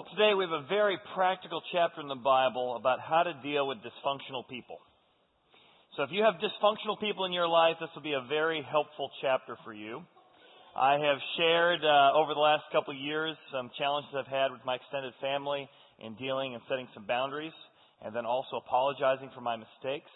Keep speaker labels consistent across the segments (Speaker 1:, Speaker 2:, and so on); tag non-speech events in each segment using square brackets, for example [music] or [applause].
Speaker 1: Well, today we have a very practical chapter in the Bible about how to deal with dysfunctional people. So if you have dysfunctional people in your life, this will be a very helpful chapter for you. I have shared uh, over the last couple of years some challenges I've had with my extended family in dealing and setting some boundaries, and then also apologizing for my mistakes.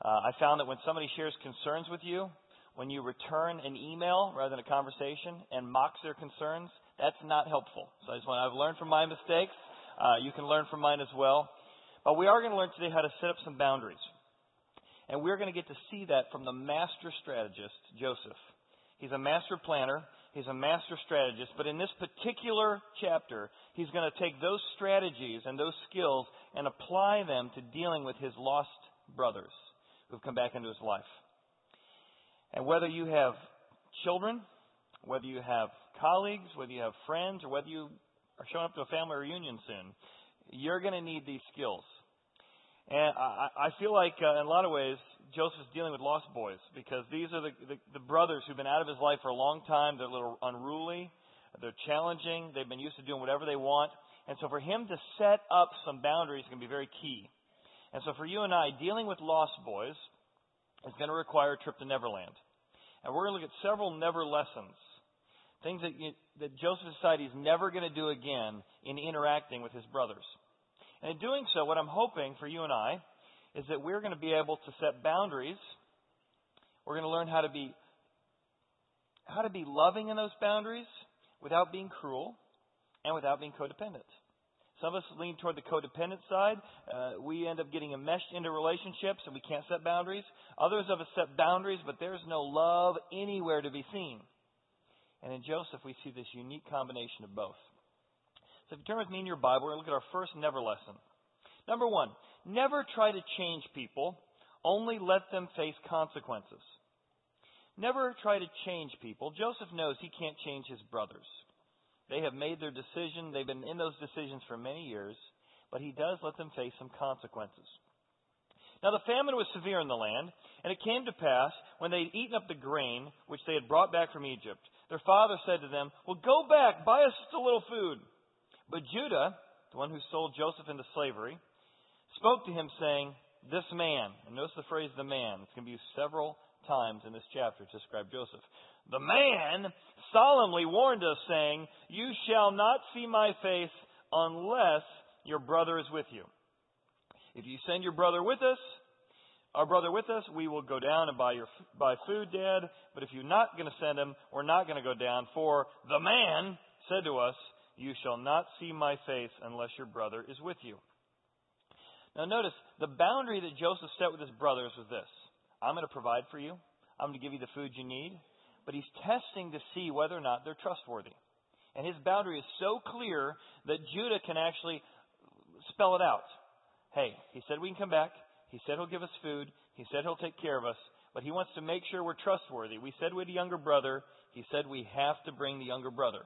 Speaker 1: Uh, I found that when somebody shares concerns with you, when you return an email rather than a conversation and mocks their concerns, that's not helpful. So I just want, I've learned from my mistakes. Uh, you can learn from mine as well. But we are going to learn today how to set up some boundaries. And we're going to get to see that from the master strategist, Joseph. He's a master planner. He's a master strategist. But in this particular chapter, he's going to take those strategies and those skills and apply them to dealing with his lost brothers who've come back into his life. And whether you have children, whether you have colleagues, whether you have friends, or whether you are showing up to a family reunion soon, you're going to need these skills. And I, I feel like, uh, in a lot of ways, Joseph's dealing with lost boys because these are the, the, the brothers who've been out of his life for a long time. They're a little unruly. They're challenging. They've been used to doing whatever they want. And so for him to set up some boundaries can be very key. And so for you and I, dealing with lost boys is going to require a trip to Neverland. And we're going to look at several never lessons Things that, you, that Joseph decided he's never going to do again in interacting with his brothers. And in doing so, what I'm hoping for you and I is that we're going to be able to set boundaries. We're going to learn how to be how to be loving in those boundaries without being cruel and without being codependent. Some of us lean toward the codependent side. Uh, we end up getting enmeshed into relationships and we can't set boundaries. Others of us set boundaries, but there's no love anywhere to be seen. And in Joseph, we see this unique combination of both. So if you turn with me in your Bible, we're going to look at our first never lesson. Number one, never try to change people, only let them face consequences. Never try to change people. Joseph knows he can't change his brothers. They have made their decision, they've been in those decisions for many years, but he does let them face some consequences. Now the famine was severe in the land, and it came to pass, when they had eaten up the grain which they had brought back from Egypt, their father said to them, Well, go back, buy us just a little food. But Judah, the one who sold Joseph into slavery, spoke to him, saying, This man, and notice the phrase the man, it's going to be used several times in this chapter to describe Joseph. The man solemnly warned us, saying, You shall not see my face unless your brother is with you. If you send your brother with us, our brother with us, we will go down and buy your buy food, Dad. But if you're not going to send him, we're not going to go down. For the man said to us, "You shall not see my face unless your brother is with you." Now notice the boundary that Joseph set with his brothers was this: I'm going to provide for you. I'm going to give you the food you need. But he's testing to see whether or not they're trustworthy. And his boundary is so clear that Judah can actually spell it out. Hey, he said we can come back. He said he'll give us food. He said he'll take care of us. But he wants to make sure we're trustworthy. We said we had a younger brother. He said we have to bring the younger brother.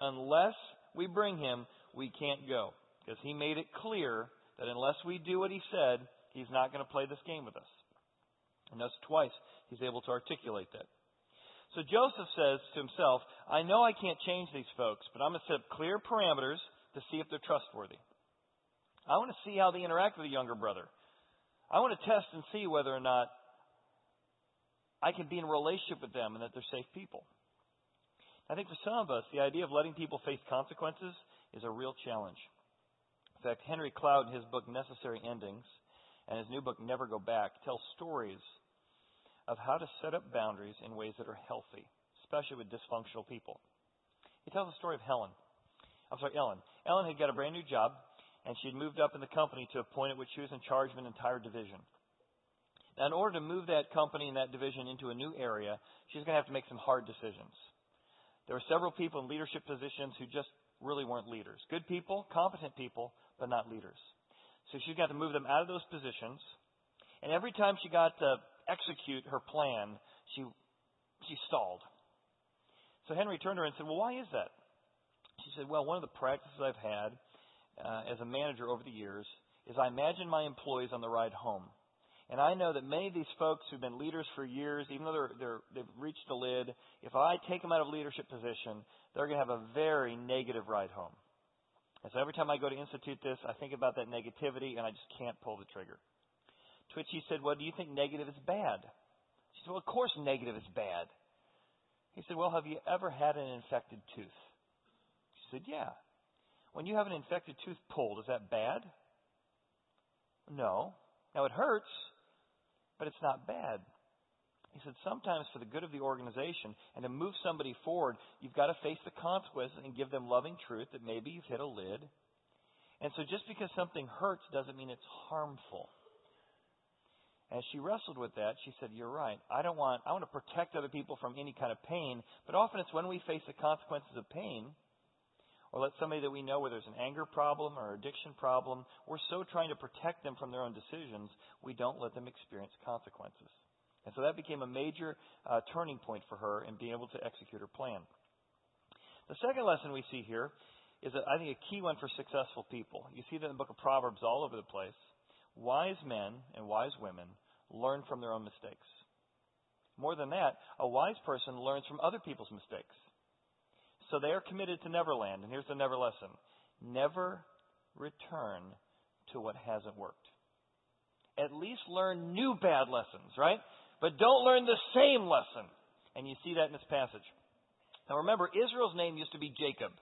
Speaker 1: Unless we bring him, we can't go. Because he made it clear that unless we do what he said, he's not going to play this game with us. And thus twice he's able to articulate that. So Joseph says to himself, I know I can't change these folks, but I'm going to set up clear parameters to see if they're trustworthy. I want to see how they interact with the younger brother. I want to test and see whether or not I can be in a relationship with them and that they're safe people. I think for some of us, the idea of letting people face consequences is a real challenge. In fact, Henry Cloud, in his book Necessary Endings, and his new book Never Go Back, tells stories of how to set up boundaries in ways that are healthy, especially with dysfunctional people. He tells the story of Helen. I'm sorry, Ellen. Ellen had got a brand new job and she had moved up in the company to a point at which she was in charge of an entire division. Now, in order to move that company and that division into a new area, she's going to have to make some hard decisions. There were several people in leadership positions who just really weren't leaders. Good people, competent people, but not leaders. So she's got to move them out of those positions. And every time she got to execute her plan, she, she stalled. So Henry turned to her and said, Well, why is that? She said, Well, one of the practices I've had uh, as a manager over the years is I imagine my employees on the ride home. And I know that many of these folks who've been leaders for years, even though they're, they're, they've reached the lid, if I take them out of leadership position, they're going to have a very negative ride home. And so every time I go to institute this, I think about that negativity and I just can't pull the trigger. He said, Well, do you think negative is bad? She said, Well, of course negative is bad. He said, Well, have you ever had an infected tooth? She said, Yeah. When you have an infected tooth pulled, is that bad? No. Now it hurts, but it's not bad. He said, sometimes for the good of the organization and to move somebody forward, you've got to face the consequences and give them loving truth that maybe you've hit a lid. And so just because something hurts doesn't mean it's harmful. As she wrestled with that, she said, You're right. I don't want I want to protect other people from any kind of pain, but often it's when we face the consequences of pain or let somebody that we know where there's an anger problem or addiction problem, we're so trying to protect them from their own decisions, we don't let them experience consequences. And so that became a major uh, turning point for her in being able to execute her plan. The second lesson we see here is, that I think, a key one for successful people. You see that in the book of Proverbs all over the place. Wise men and wise women learn from their own mistakes. More than that, a wise person learns from other people's mistakes. So they are committed to Neverland. And here's the never lesson never return to what hasn't worked. At least learn new bad lessons, right? But don't learn the same lesson. And you see that in this passage. Now remember, Israel's name used to be Jacob.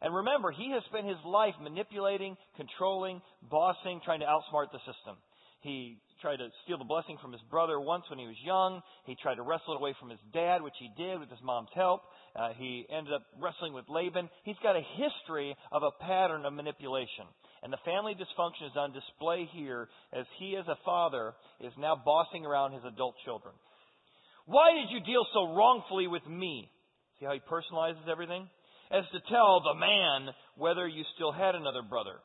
Speaker 1: And remember, he has spent his life manipulating, controlling, bossing, trying to outsmart the system. He tried to steal the blessing from his brother once when he was young. He tried to wrestle it away from his dad, which he did with his mom's help. Uh, he ended up wrestling with Laban. He's got a history of a pattern of manipulation. And the family dysfunction is on display here as he, as a father, is now bossing around his adult children. Why did you deal so wrongfully with me? See how he personalizes everything? As to tell the man whether you still had another brother.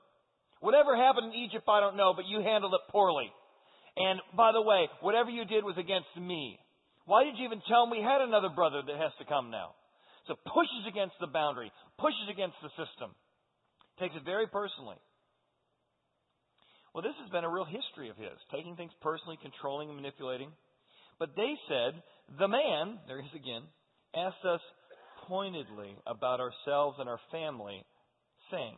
Speaker 1: Whatever happened in Egypt, I don't know, but you handled it poorly. And by the way, whatever you did was against me. Why did you even tell me we had another brother that has to come now? So pushes against the boundary, pushes against the system. Takes it very personally. Well, this has been a real history of his, taking things personally, controlling and manipulating. But they said, the man, there he is again, asked us pointedly about ourselves and our family, saying,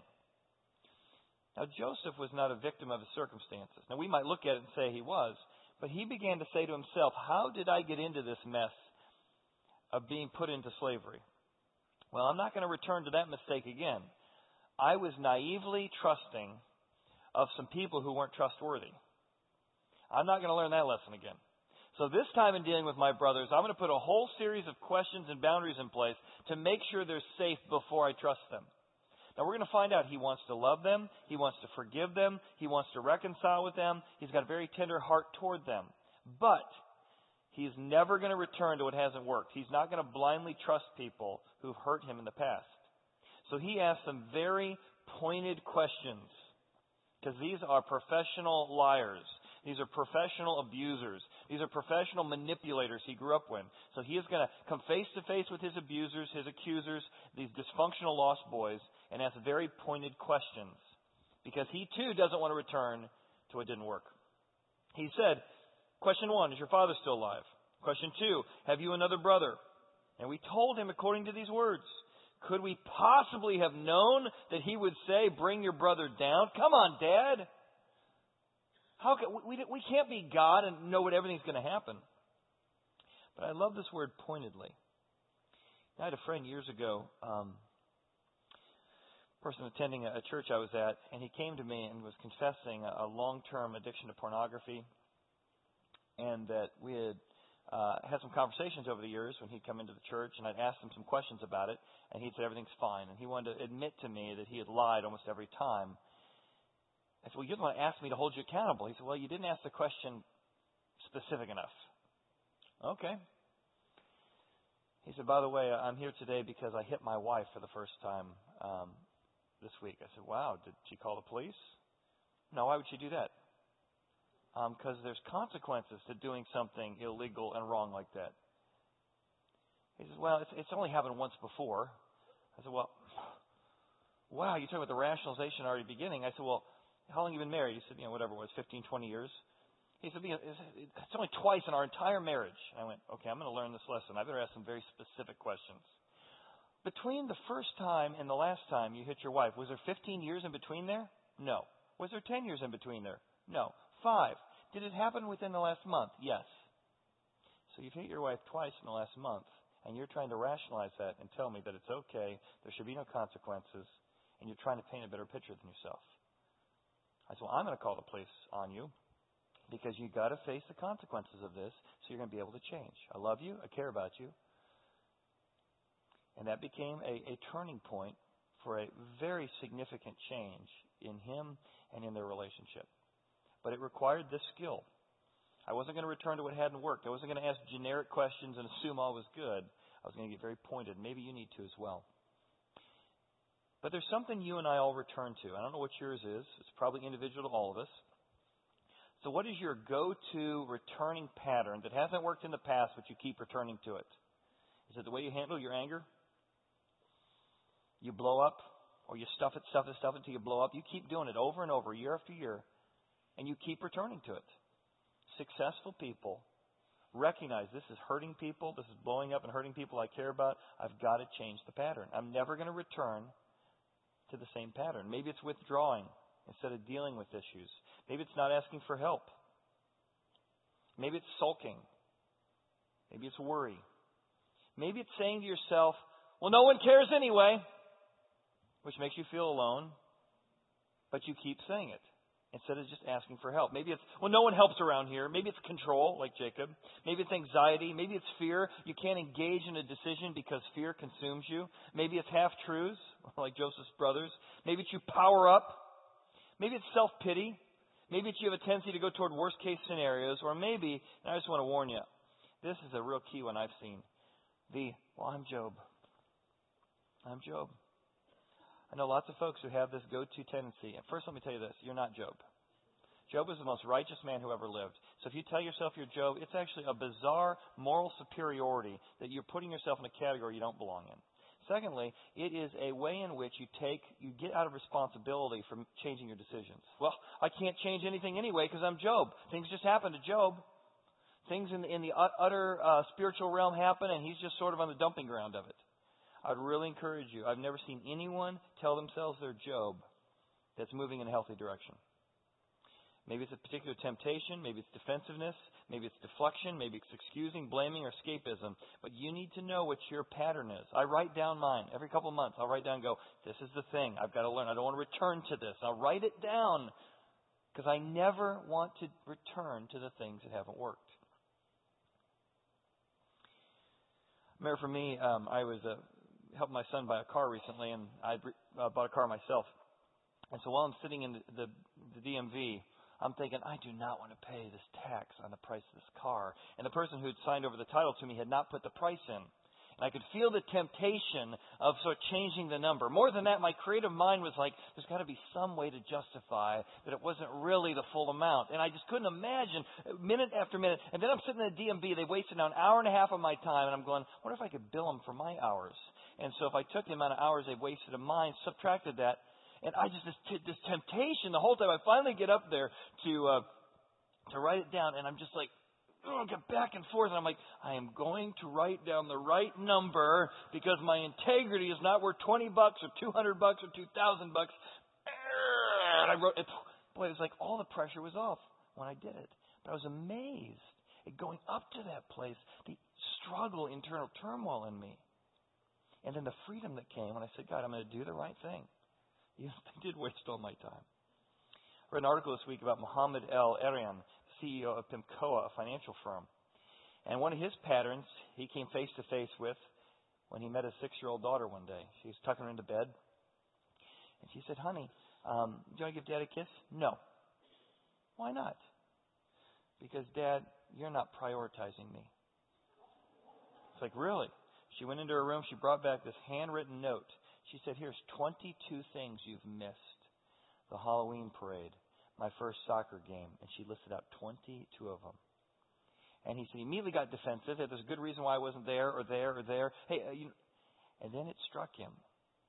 Speaker 1: now, Joseph was not a victim of his circumstances. Now, we might look at it and say he was, but he began to say to himself, How did I get into this mess of being put into slavery? Well, I'm not going to return to that mistake again. I was naively trusting of some people who weren't trustworthy. I'm not going to learn that lesson again. So this time in dealing with my brothers, I'm going to put a whole series of questions and boundaries in place to make sure they're safe before I trust them. Now we're going to find out he wants to love them, he wants to forgive them, he wants to reconcile with them, he's got a very tender heart toward them. But he's never going to return to what hasn't worked. He's not going to blindly trust people who've hurt him in the past. So he asks some very pointed questions because these are professional liars. These are professional abusers. These are professional manipulators he grew up with. So he is going to come face to face with his abusers, his accusers, these dysfunctional lost boys, and ask very pointed questions because he too doesn't want to return to what didn't work. He said, Question one, is your father still alive? Question two, have you another brother? And we told him according to these words. Could we possibly have known that he would say, Bring your brother down? Come on, Dad. How can, we, we can't be God and know what everything's going to happen. But I love this word pointedly. I had a friend years ago um, person attending a church I was at, and he came to me and was confessing a long-term addiction to pornography, and that we had uh, had some conversations over the years when he'd come into the church, and I'd asked him some questions about it, and he'd said everything's fine, and he wanted to admit to me that he had lied almost every time. I said, "Well, you didn't want to ask me to hold you accountable." He said, "Well, you didn't ask the question specific enough." Okay. He said, "By the way, I'm here today because I hit my wife for the first time um, this week. I said, Wow, did she call the police? No, why would she do that? Because um, there's consequences to doing something illegal and wrong like that. He says, Well, it's, it's only happened once before. I said, Well, wow, you're talking about the rationalization already beginning. I said, Well, how long you been married? He said, You know, whatever it was, 15, 20 years. He said, It's only twice in our entire marriage. I went, Okay, I'm going to learn this lesson. I better ask some very specific questions. between the first time and the last time you hit your wife, was there 15 years in between there? No. Was there 10 years in between there? No. Five. Did it happen within the last month? Yes. So you've hit your wife twice in the last month, and you're trying to rationalize that and tell me that it's okay, there should be no consequences, and you're trying to paint a better picture than yourself. I said, Well, I'm going to call the police on you because you've got to face the consequences of this so you're going to be able to change. I love you. I care about you. And that became a, a turning point for a very significant change in him and in their relationship. But it required this skill. I wasn't going to return to what hadn't worked. I wasn't going to ask generic questions and assume all was good. I was going to get very pointed. Maybe you need to as well. But there's something you and I all return to. I don't know what yours is. It's probably individual to all of us. So, what is your go to returning pattern that hasn't worked in the past, but you keep returning to it? Is it the way you handle your anger? You blow up, or you stuff it, stuff it, stuff it until you blow up. You keep doing it over and over, year after year, and you keep returning to it. Successful people recognize this is hurting people, this is blowing up and hurting people I care about. I've got to change the pattern. I'm never going to return to the same pattern. Maybe it's withdrawing instead of dealing with issues. Maybe it's not asking for help. Maybe it's sulking. Maybe it's worry. Maybe it's saying to yourself, well, no one cares anyway, which makes you feel alone, but you keep saying it instead of just asking for help. Maybe it's, well, no one helps around here. Maybe it's control, like Jacob. Maybe it's anxiety. Maybe it's fear. You can't engage in a decision because fear consumes you. Maybe it's half truths, [laughs] like Joseph's brothers. Maybe it's you power up. Maybe it's self pity. Maybe it's you have a tendency to go toward worst case scenarios. Or maybe, and I just want to warn you, this is a real key one I've seen. The, well, I'm Job. I'm Job. I know lots of folks who have this go to tendency. And first, let me tell you this you're not Job. Job was the most righteous man who ever lived. So if you tell yourself you're Job, it's actually a bizarre moral superiority that you're putting yourself in a category you don't belong in. Secondly, it is a way in which you take, you get out of responsibility for changing your decisions. Well, I can't change anything anyway because I'm Job. Things just happen to Job. Things in the, in the utter uh, spiritual realm happen, and he's just sort of on the dumping ground of it. I'd really encourage you. I've never seen anyone tell themselves they're Job that's moving in a healthy direction. Maybe it's a particular temptation, maybe it's defensiveness, maybe it's deflection, maybe it's excusing, blaming, or escapism. But you need to know what your pattern is. I write down mine. Every couple of months, I'll write down go, this is the thing. I've got to learn. I don't want to return to this. I'll write it down because I never want to return to the things that haven't worked. remember for me, um, I was uh, helped my son buy a car recently, and I uh, bought a car myself. And so while I'm sitting in the, the, the DMV, I'm thinking, I do not want to pay this tax on the price of this car. And the person who had signed over the title to me had not put the price in. And I could feel the temptation of sort of changing the number. More than that, my creative mind was like, there's got to be some way to justify that it wasn't really the full amount. And I just couldn't imagine, minute after minute. And then I'm sitting in the DMV, they wasted an hour and a half of my time, and I'm going, what if I could bill them for my hours? And so if I took the amount of hours they wasted of mine, subtracted that, and I just this, this temptation the whole time. I finally get up there to uh, to write it down, and I'm just like, oh, get back and forth, and I'm like, I am going to write down the right number because my integrity is not worth twenty bucks or two hundred bucks or two thousand bucks. And I wrote it. Boy, it was like all the pressure was off when I did it. But I was amazed at going up to that place, the struggle, internal turmoil in me. And then the freedom that came when I said, God, I'm going to do the right thing. [laughs] You did waste all my time. I read an article this week about Mohammed El Erian, CEO of PIMCO, a financial firm. And one of his patterns he came face to face with when he met his six year old daughter one day. She was tucking her into bed. And she said, Honey, um, do you want to give Dad a kiss? No. Why not? Because, Dad, you're not prioritizing me. It's like, Really? She went into her room. She brought back this handwritten note. She said, Here's 22 things you've missed the Halloween parade, my first soccer game. And she listed out 22 of them. And he said, he immediately got defensive. There's a good reason why I wasn't there or there or there. Hey, uh, and then it struck him.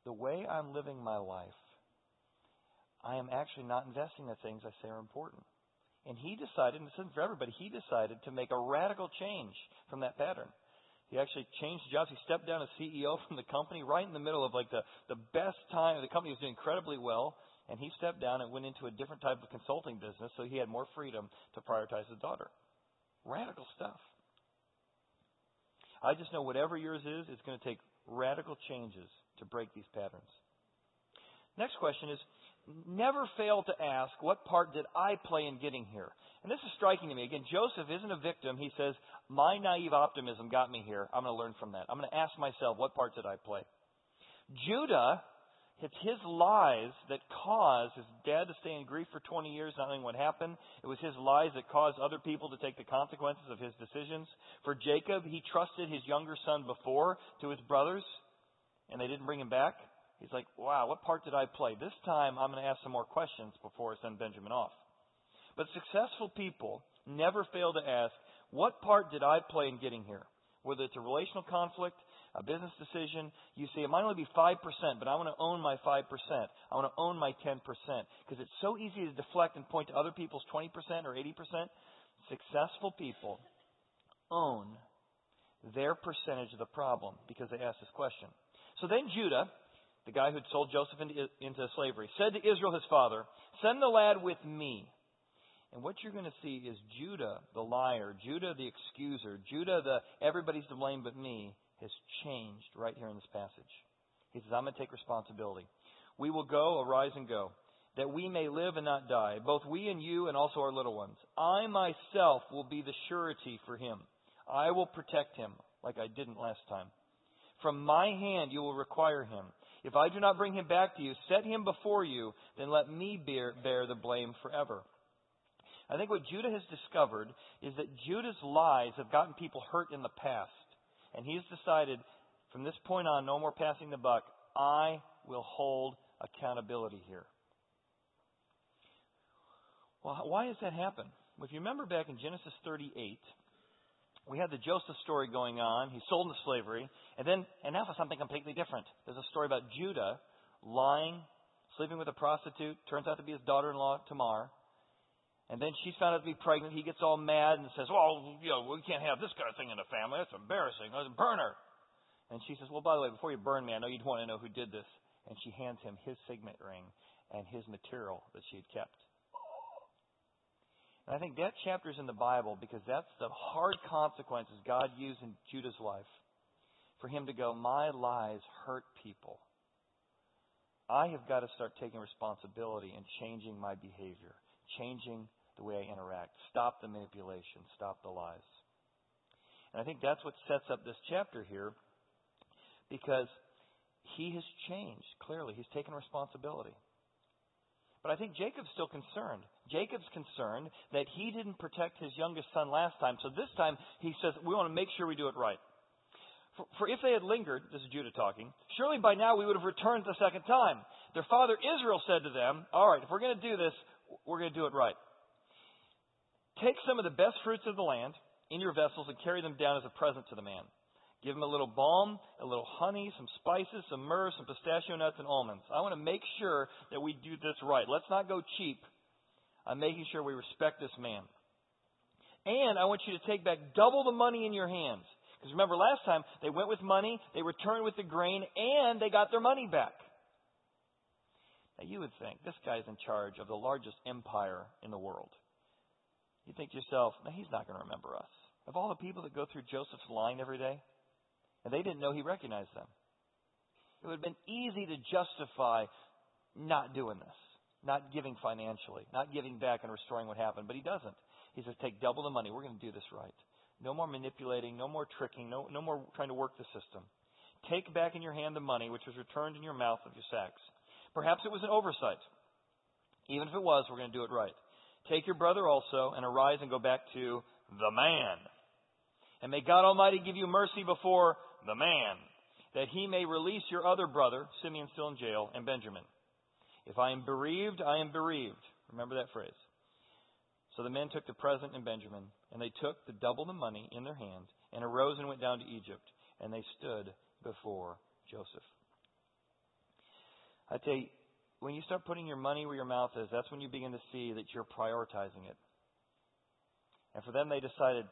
Speaker 1: The way I'm living my life, I am actually not investing the things I say are important. And he decided, and this isn't for everybody, he decided to make a radical change from that pattern. He actually changed jobs. He stepped down as CEO [laughs] from the company right in the middle of like the, the best time. The company was doing incredibly well. And he stepped down and went into a different type of consulting business so he had more freedom to prioritize his daughter. Radical stuff. I just know whatever yours is, it's going to take radical changes to break these patterns. Next question is never fail to ask, what part did I play in getting here? And this is striking to me. Again, Joseph isn't a victim. He says, my naive optimism got me here. I'm going to learn from that. I'm going to ask myself, what part did I play? Judah, it's his lies that caused his dad to stay in grief for 20 years, not knowing what happened. It was his lies that caused other people to take the consequences of his decisions. For Jacob, he trusted his younger son before to his brothers, and they didn't bring him back. He's like, wow, what part did I play? This time I'm going to ask some more questions before I send Benjamin off. But successful people never fail to ask, what part did I play in getting here? Whether it's a relational conflict, a business decision, you say, it might only be 5%, but I want to own my 5%. I want to own my 10%. Because it's so easy to deflect and point to other people's 20% or 80%. Successful people own their percentage of the problem because they ask this question. So then Judah, the guy who'd sold Joseph into, into slavery, said to Israel his father, Send the lad with me. And what you're going to see is Judah, the liar, Judah, the excuser, Judah, the everybody's to blame but me, has changed right here in this passage. He says, I'm going to take responsibility. We will go, arise and go, that we may live and not die, both we and you and also our little ones. I myself will be the surety for him. I will protect him like I didn't last time. From my hand you will require him. If I do not bring him back to you, set him before you, then let me bear, bear the blame forever. I think what Judah has discovered is that Judah's lies have gotten people hurt in the past. And he's decided from this point on, no more passing the buck. I will hold accountability here. Well, why has that happened? Well, if you remember back in Genesis 38, we had the Joseph story going on. He's sold into slavery. And then, and now for something completely different. There's a story about Judah lying, sleeping with a prostitute. Turns out to be his daughter in law, Tamar. And then she's found out to be pregnant. He gets all mad and says, Well, you know, we can't have this kind of thing in the family. That's embarrassing. Let's burn her. And she says, Well, by the way, before you burn me, I know you'd want to know who did this. And she hands him his signet ring and his material that she had kept. And I think that chapter is in the Bible because that's the hard consequences God used in Judah's life. For him to go, My lies hurt people. I have got to start taking responsibility and changing my behavior, changing the way I interact. Stop the manipulation. Stop the lies. And I think that's what sets up this chapter here because he has changed, clearly. He's taken responsibility. But I think Jacob's still concerned. Jacob's concerned that he didn't protect his youngest son last time. So this time he says, we want to make sure we do it right. For, for, if they had lingered, this is Judah talking, surely by now we would have returned the second time. Their father Israel said to them, all right, if we're going to do this, we're going to do it right. Take some of the best fruits of the land in your vessels and carry them down as a present to the man. Give him a little balm, a little honey, some spices, some myrrh, some pistachio nuts, and almonds. I want to make sure that we do this right. Let's not go cheap on making sure we respect this man. And I want you to take back double the money in your hands. Because remember, last time they went with money, they returned with the grain, and they got their money back. Now you would think this guy's in charge of the largest empire in the world. You think to yourself, now he's not going to remember us. Of all the people that go through Joseph's line every day, and they didn't know he recognized them. It would have been easy to justify not doing this, not giving financially, not giving back and restoring what happened, but he doesn't. He says, take double the money. We're going to do this right. No more manipulating, no more tricking, no, no more trying to work the system. Take back in your hand the money which was returned in your mouth of your sacks. Perhaps it was an oversight. Even if it was, we're going to do it right. Take your brother also and arise and go back to the man. And may God Almighty give you mercy before the man, that he may release your other brother, Simeon still in jail, and Benjamin. If I am bereaved, I am bereaved. Remember that phrase. So the men took the present and Benjamin, and they took the double the money in their hands, and arose and went down to Egypt, and they stood before Joseph. I tell you, when you start putting your money where your mouth is, that's when you begin to see that you're prioritizing it. And for them, they decided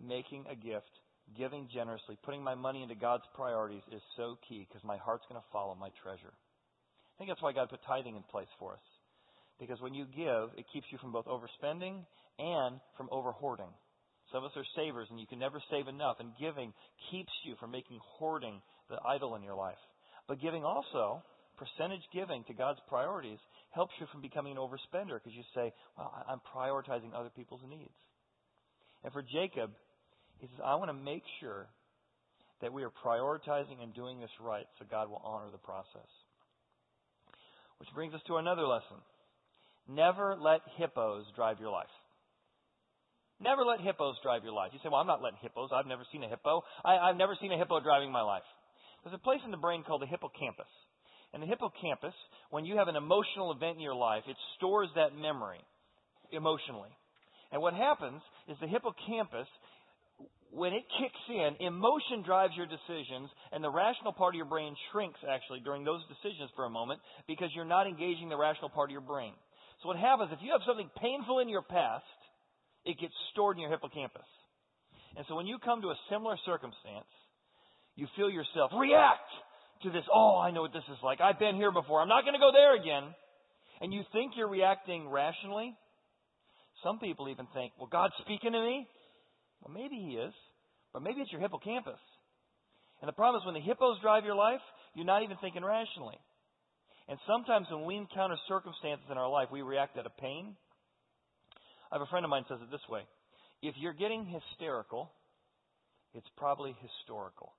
Speaker 1: making a gift giving generously, putting my money into God's priorities is so key because my heart's going to follow my treasure. I think that's why God put tithing in place for us. Because when you give, it keeps you from both overspending and from over hoarding. Some of us are savers and you can never save enough, and giving keeps you from making hoarding the idol in your life. But giving also, percentage giving to God's priorities, helps you from becoming an overspender because you say, well, I'm prioritizing other people's needs. And for Jacob, he says, I want to make sure that we are prioritizing and doing this right so God will honor the process. Which brings us to another lesson. Never let hippos drive your life. Never let hippos drive your life. You say, well, I'm not letting hippos. I've never seen a hippo. I, I've never seen a hippo driving my life. There's a place in the brain called the hippocampus. And the hippocampus, when you have an emotional event in your life, it stores that memory emotionally. And what happens is the hippocampus, when it kicks in, emotion drives your decisions, and the rational part of your brain shrinks actually during those decisions for a moment because you're not engaging the rational part of your brain. So what happens if you have something painful in your past, it gets stored in your hippocampus. And so when you come to a similar circumstance, you feel yourself react to this. Oh, I know what this is like. I've been here before. I'm not going to go there again. And you think you're reacting rationally. Some people even think, well, God's speaking to me. Well, maybe He is, but maybe it's your hippocampus. And the problem is when the hippos drive your life, you're not even thinking rationally. And sometimes when we encounter circumstances in our life, we react out of pain. I have a friend of mine says it this way. If you're getting hysterical, it's probably historical.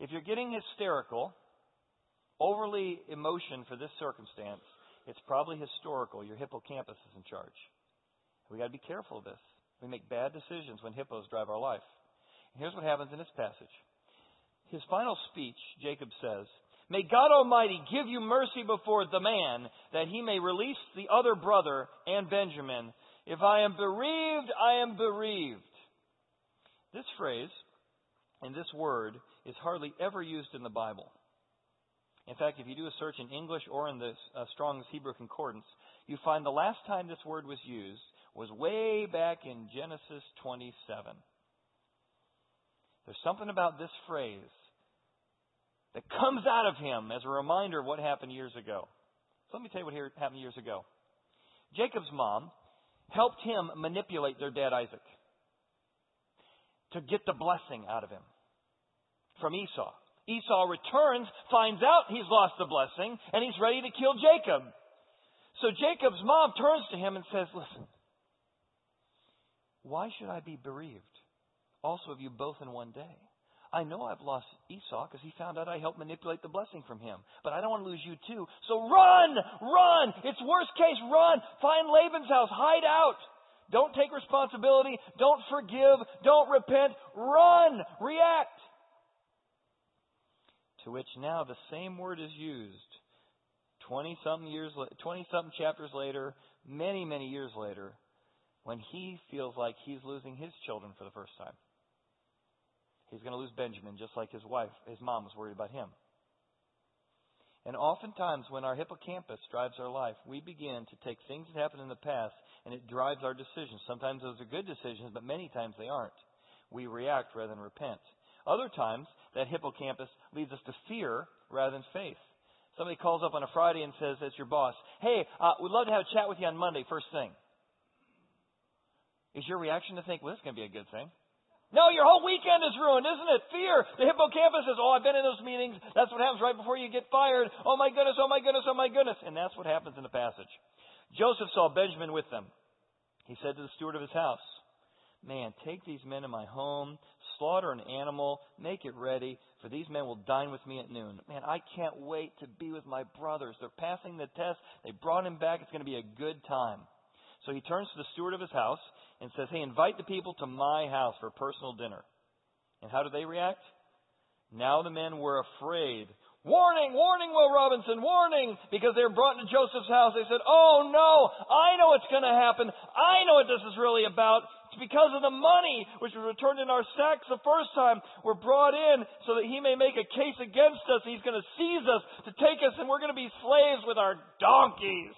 Speaker 1: If you're getting hysterical, overly emotion for this circumstance, it's probably historical. Your hippocampus is in charge. We got to be careful of this. We make bad decisions when hippos drive our life. And here's what happens in this passage. His final speech, Jacob says, May God Almighty give you mercy before the man, that he may release the other brother and Benjamin. If I am bereaved, I am bereaved. This phrase and this word is hardly ever used in the Bible. In fact, if you do a search in English or in the uh, Strong's Hebrew Concordance, you find the last time this word was used was way back in Genesis 27. There's something about this phrase that comes out of him as a reminder of what happened years ago. So let me tell you what happened years ago. Jacob's mom helped him manipulate their dad Isaac to get the blessing out of him from Esau. Esau returns, finds out he's lost the blessing, and he's ready to kill Jacob. So Jacob's mom turns to him and says, Listen, why should I be bereaved? Also of you both in one day. I know I've lost Esau because he found out I helped manipulate the blessing from him. But I don't want to lose you too. So run! Run! It's worst case, run! Find Laban's house. Hide out. Don't take responsibility. Don't forgive. Don't repent. Run! React. To which now the same word is used 20 something years 20 something chapters later, many many years later, when he feels like he's losing his children for the first time. He's going to lose Benjamin just like his wife, his mom was worried about him. And oftentimes, when our hippocampus drives our life, we begin to take things that happened in the past and it drives our decisions. Sometimes those are good decisions, but many times they aren't. We react rather than repent. Other times, that hippocampus leads us to fear rather than faith. Somebody calls up on a Friday and says, as your boss, hey, uh, we'd love to have a chat with you on Monday, first thing. Is your reaction to think, well, this is going to be a good thing? No, your whole weekend is ruined, isn't it? Fear. The hippocampus says, oh, I've been in those meetings. That's what happens right before you get fired. Oh my goodness, oh my goodness, oh my goodness. And that's what happens in the passage. Joseph saw Benjamin with them. He said to the steward of his house, Man, take these men to my home, slaughter an animal, make it ready, for these men will dine with me at noon. Man, I can't wait to be with my brothers. They're passing the test. They brought him back. It's going to be a good time. So he turns to the steward of his house and says, Hey, invite the people to my house for a personal dinner. And how do they react? Now the men were afraid. Warning, warning, Will Robinson, warning! Because they were brought into Joseph's house. They said, Oh no, I know what's going to happen. I know what this is really about. It's because of the money which was returned in our sacks the first time. We're brought in so that he may make a case against us. He's going to seize us to take us, and we're going to be slaves with our donkeys.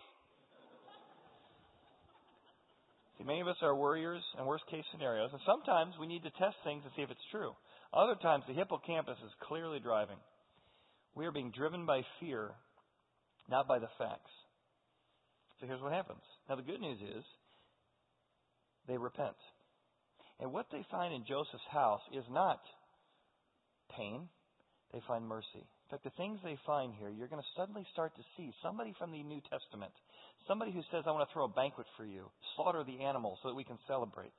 Speaker 1: See, many of us are worriers and worst case scenarios, and sometimes we need to test things to see if it's true. Other times, the hippocampus is clearly driving. We are being driven by fear, not by the facts. So here's what happens. Now, the good news is they repent. And what they find in Joseph's house is not pain, they find mercy. In fact, the things they find here, you're going to suddenly start to see somebody from the New Testament, somebody who says, I want to throw a banquet for you, slaughter the animals so that we can celebrate.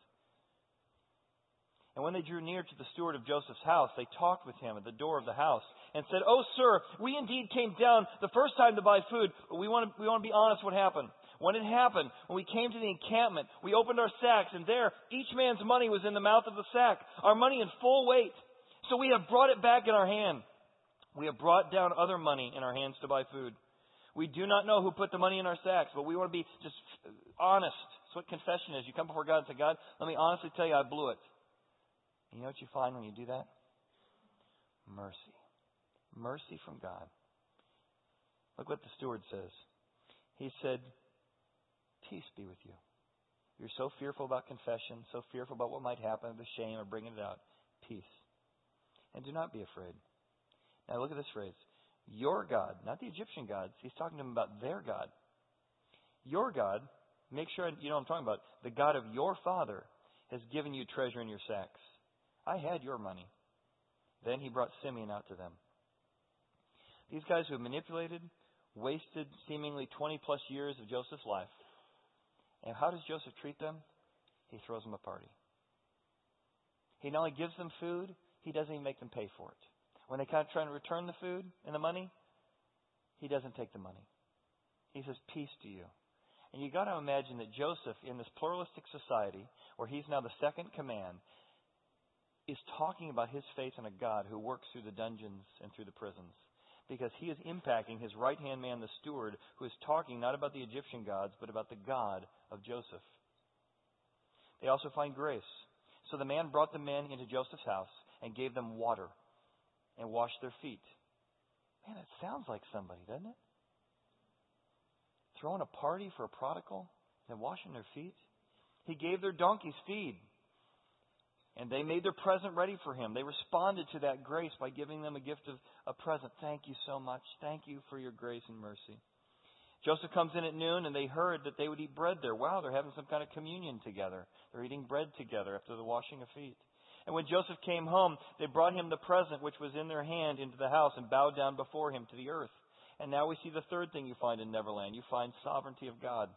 Speaker 1: And when they drew near to the steward of Joseph's house, they talked with him at the door of the house and said, Oh, sir, we indeed came down the first time to buy food, but we want to, we want to be honest what happened. When it happened, when we came to the encampment, we opened our sacks, and there each man's money was in the mouth of the sack, our money in full weight. So we have brought it back in our hand. We have brought down other money in our hands to buy food. We do not know who put the money in our sacks, but we want to be just honest. That's what confession is. You come before God and say, God, let me honestly tell you I blew it. And you know what you find when you do that? Mercy. Mercy from God. Look what the steward says. He said, Peace be with you. You're so fearful about confession, so fearful about what might happen, the shame of bringing it out. Peace. And do not be afraid. Now look at this phrase. Your God, not the Egyptian gods. He's talking to them about their God. Your God, make sure you know what I'm talking about. The God of your father has given you treasure in your sacks. I had your money. Then he brought Simeon out to them. These guys who have manipulated, wasted seemingly 20 plus years of Joseph's life. And how does Joseph treat them? He throws them a party. He not only gives them food, he doesn't even make them pay for it. When they try to return the food and the money, he doesn't take the money. He says, Peace to you. And you've got to imagine that Joseph, in this pluralistic society, where he's now the second command, is talking about his faith in a God who works through the dungeons and through the prisons. Because he is impacting his right hand man, the steward, who is talking not about the Egyptian gods, but about the God of Joseph. They also find grace. So the man brought the men into Joseph's house and gave them water and washed their feet. Man, it sounds like somebody, doesn't it? Throwing a party for a prodigal and washing their feet. He gave their donkeys feed. And they made their present ready for him. They responded to that grace by giving them a gift of a present. Thank you so much. Thank you for your grace and mercy. Joseph comes in at noon and they heard that they would eat bread there. Wow, they're having some kind of communion together. They're eating bread together after the washing of feet. And when Joseph came home, they brought him the present which was in their hand into the house and bowed down before him to the earth. And now we see the third thing you find in Neverland. You find sovereignty of God.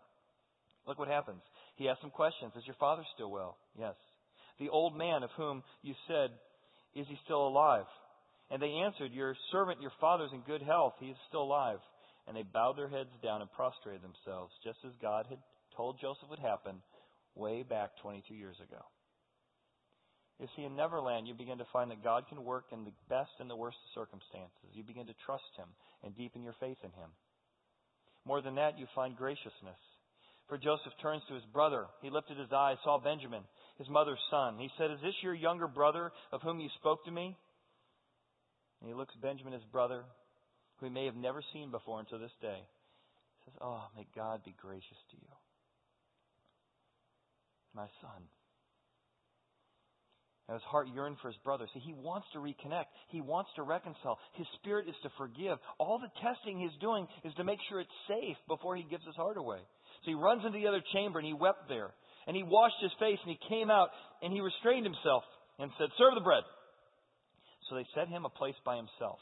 Speaker 1: Look what happens. He asks some questions. Is your father still well? Yes. The old man of whom you said, Is he still alive? And they answered, Your servant, your father, is in good health. He is still alive. And they bowed their heads down and prostrated themselves, just as God had told Joseph would happen way back 22 years ago. You see, in Neverland, you begin to find that God can work in the best and the worst circumstances. You begin to trust Him and deepen your faith in Him. More than that, you find graciousness. For Joseph turns to his brother. He lifted his eyes, saw Benjamin, his mother's son. He said, Is this your younger brother of whom you spoke to me? And he looks Benjamin, his brother, who he may have never seen before until this day. He says, Oh, may God be gracious to you. My son. And his heart yearned for his brother. See, he wants to reconnect. He wants to reconcile. His spirit is to forgive. All the testing he's doing is to make sure it's safe before he gives his heart away. So he runs into the other chamber and he wept there. And he washed his face and he came out and he restrained himself and said, Serve the bread. So they set him a place by himself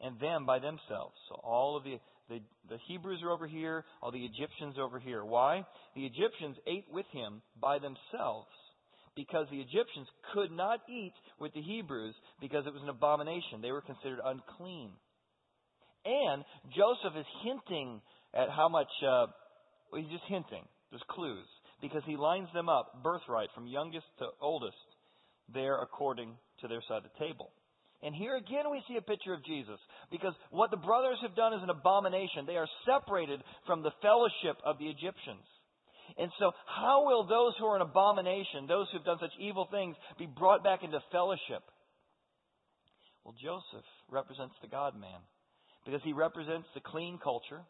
Speaker 1: and them by themselves. So all of the, the, the Hebrews are over here, all the Egyptians over here. Why? The Egyptians ate with him by themselves because the Egyptians could not eat with the Hebrews because it was an abomination. They were considered unclean. And Joseph is hinting at how much, uh, well, he's just hinting. There's clues. Because he lines them up, birthright, from youngest to oldest, there according to their side of the table. And here again we see a picture of Jesus. Because what the brothers have done is an abomination. They are separated from the fellowship of the Egyptians. And so, how will those who are an abomination, those who have done such evil things, be brought back into fellowship? Well, Joseph represents the God man because he represents the clean culture,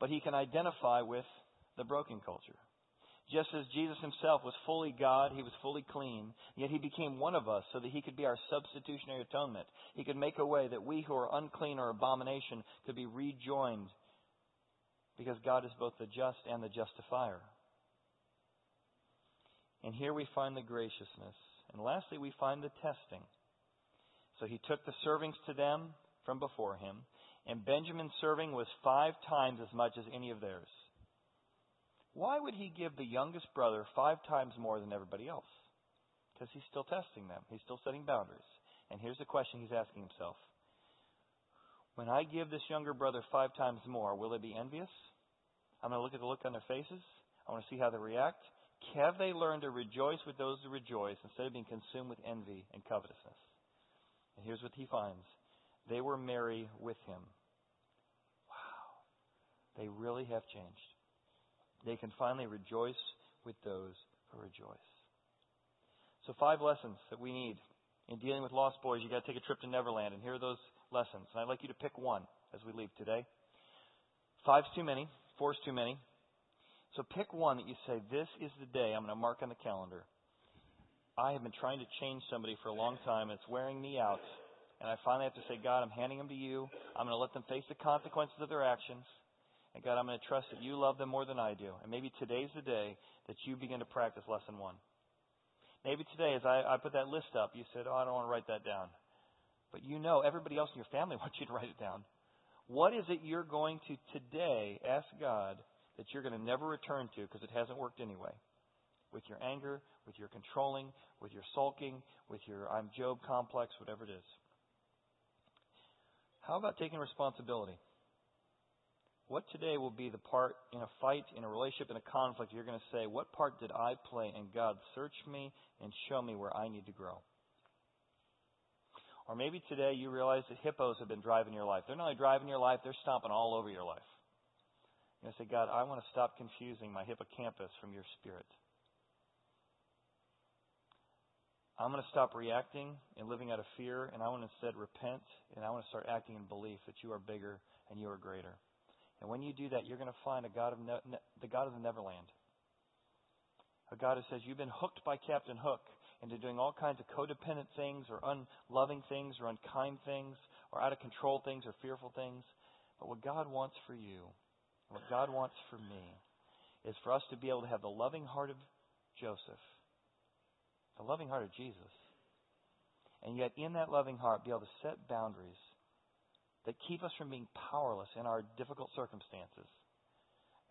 Speaker 1: but he can identify with the broken culture. Just as Jesus himself was fully God, he was fully clean, yet he became one of us so that he could be our substitutionary atonement. He could make a way that we who are unclean or abomination could be rejoined because God is both the just and the justifier. And here we find the graciousness. And lastly, we find the testing. So he took the servings to them from before him, and Benjamin's serving was five times as much as any of theirs. Why would he give the youngest brother five times more than everybody else? Because he's still testing them. He's still setting boundaries. And here's the question he's asking himself. When I give this younger brother five times more, will they be envious? I'm going to look at the look on their faces. I want to see how they react. Have they learned to rejoice with those who rejoice instead of being consumed with envy and covetousness? And here's what he finds they were merry with him. Wow. They really have changed. They can finally rejoice with those who rejoice. So, five lessons that we need in dealing with lost boys. You've got to take a trip to Neverland, and here are those lessons. And I'd like you to pick one as we leave today. Five's too many, four's too many. So, pick one that you say, This is the day I'm going to mark on the calendar. I have been trying to change somebody for a long time, and it's wearing me out. And I finally have to say, God, I'm handing them to you. I'm going to let them face the consequences of their actions. And God, I'm going to trust that you love them more than I do. And maybe today's the day that you begin to practice lesson one. Maybe today, as I, I put that list up, you said, Oh, I don't want to write that down. But you know, everybody else in your family [laughs] wants you to write it down. What is it you're going to today ask God that you're going to never return to because it hasn't worked anyway? With your anger, with your controlling, with your sulking, with your I'm Job complex, whatever it is. How about taking responsibility? What today will be the part in a fight, in a relationship, in a conflict you're going to say, What part did I play? And God, search me and show me where I need to grow. Or maybe today you realize that hippos have been driving your life. They're not only driving your life, they're stomping all over your life. Going to say, God, I want to stop confusing my hippocampus from your spirit. I'm going to stop reacting and living out of fear, and I want to instead repent, and I want to start acting in belief that you are bigger and you are greater. And when you do that, you're going to find a God of ne- the God of the Neverland. A God who says, You've been hooked by Captain Hook into doing all kinds of codependent things or unloving things or unkind things or out of control things or fearful things. But what God wants for you, what God wants for me, is for us to be able to have the loving heart of Joseph, the loving heart of Jesus, and yet in that loving heart be able to set boundaries that keep us from being powerless in our difficult circumstances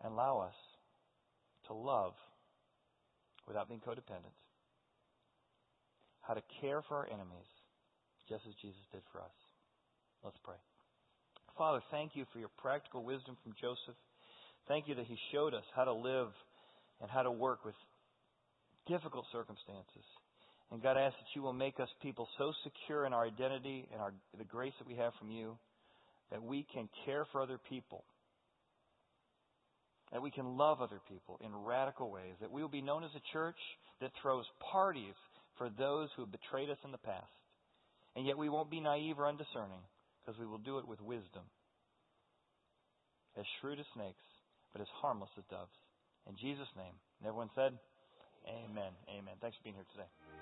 Speaker 1: and allow us to love without being codependent. How to care for our enemies just as Jesus did for us. Let's pray. Father, thank you for your practical wisdom from Joseph. Thank you that he showed us how to live and how to work with difficult circumstances. And God, I ask that you will make us people so secure in our identity and our, the grace that we have from you that we can care for other people, that we can love other people in radical ways, that we will be known as a church that throws parties for those who have betrayed us in the past. And yet we won't be naive or undiscerning because we will do it with wisdom. As shrewd as snakes, but as harmless as doves. In Jesus' name. And everyone said, Amen. Amen. Thanks for being here today.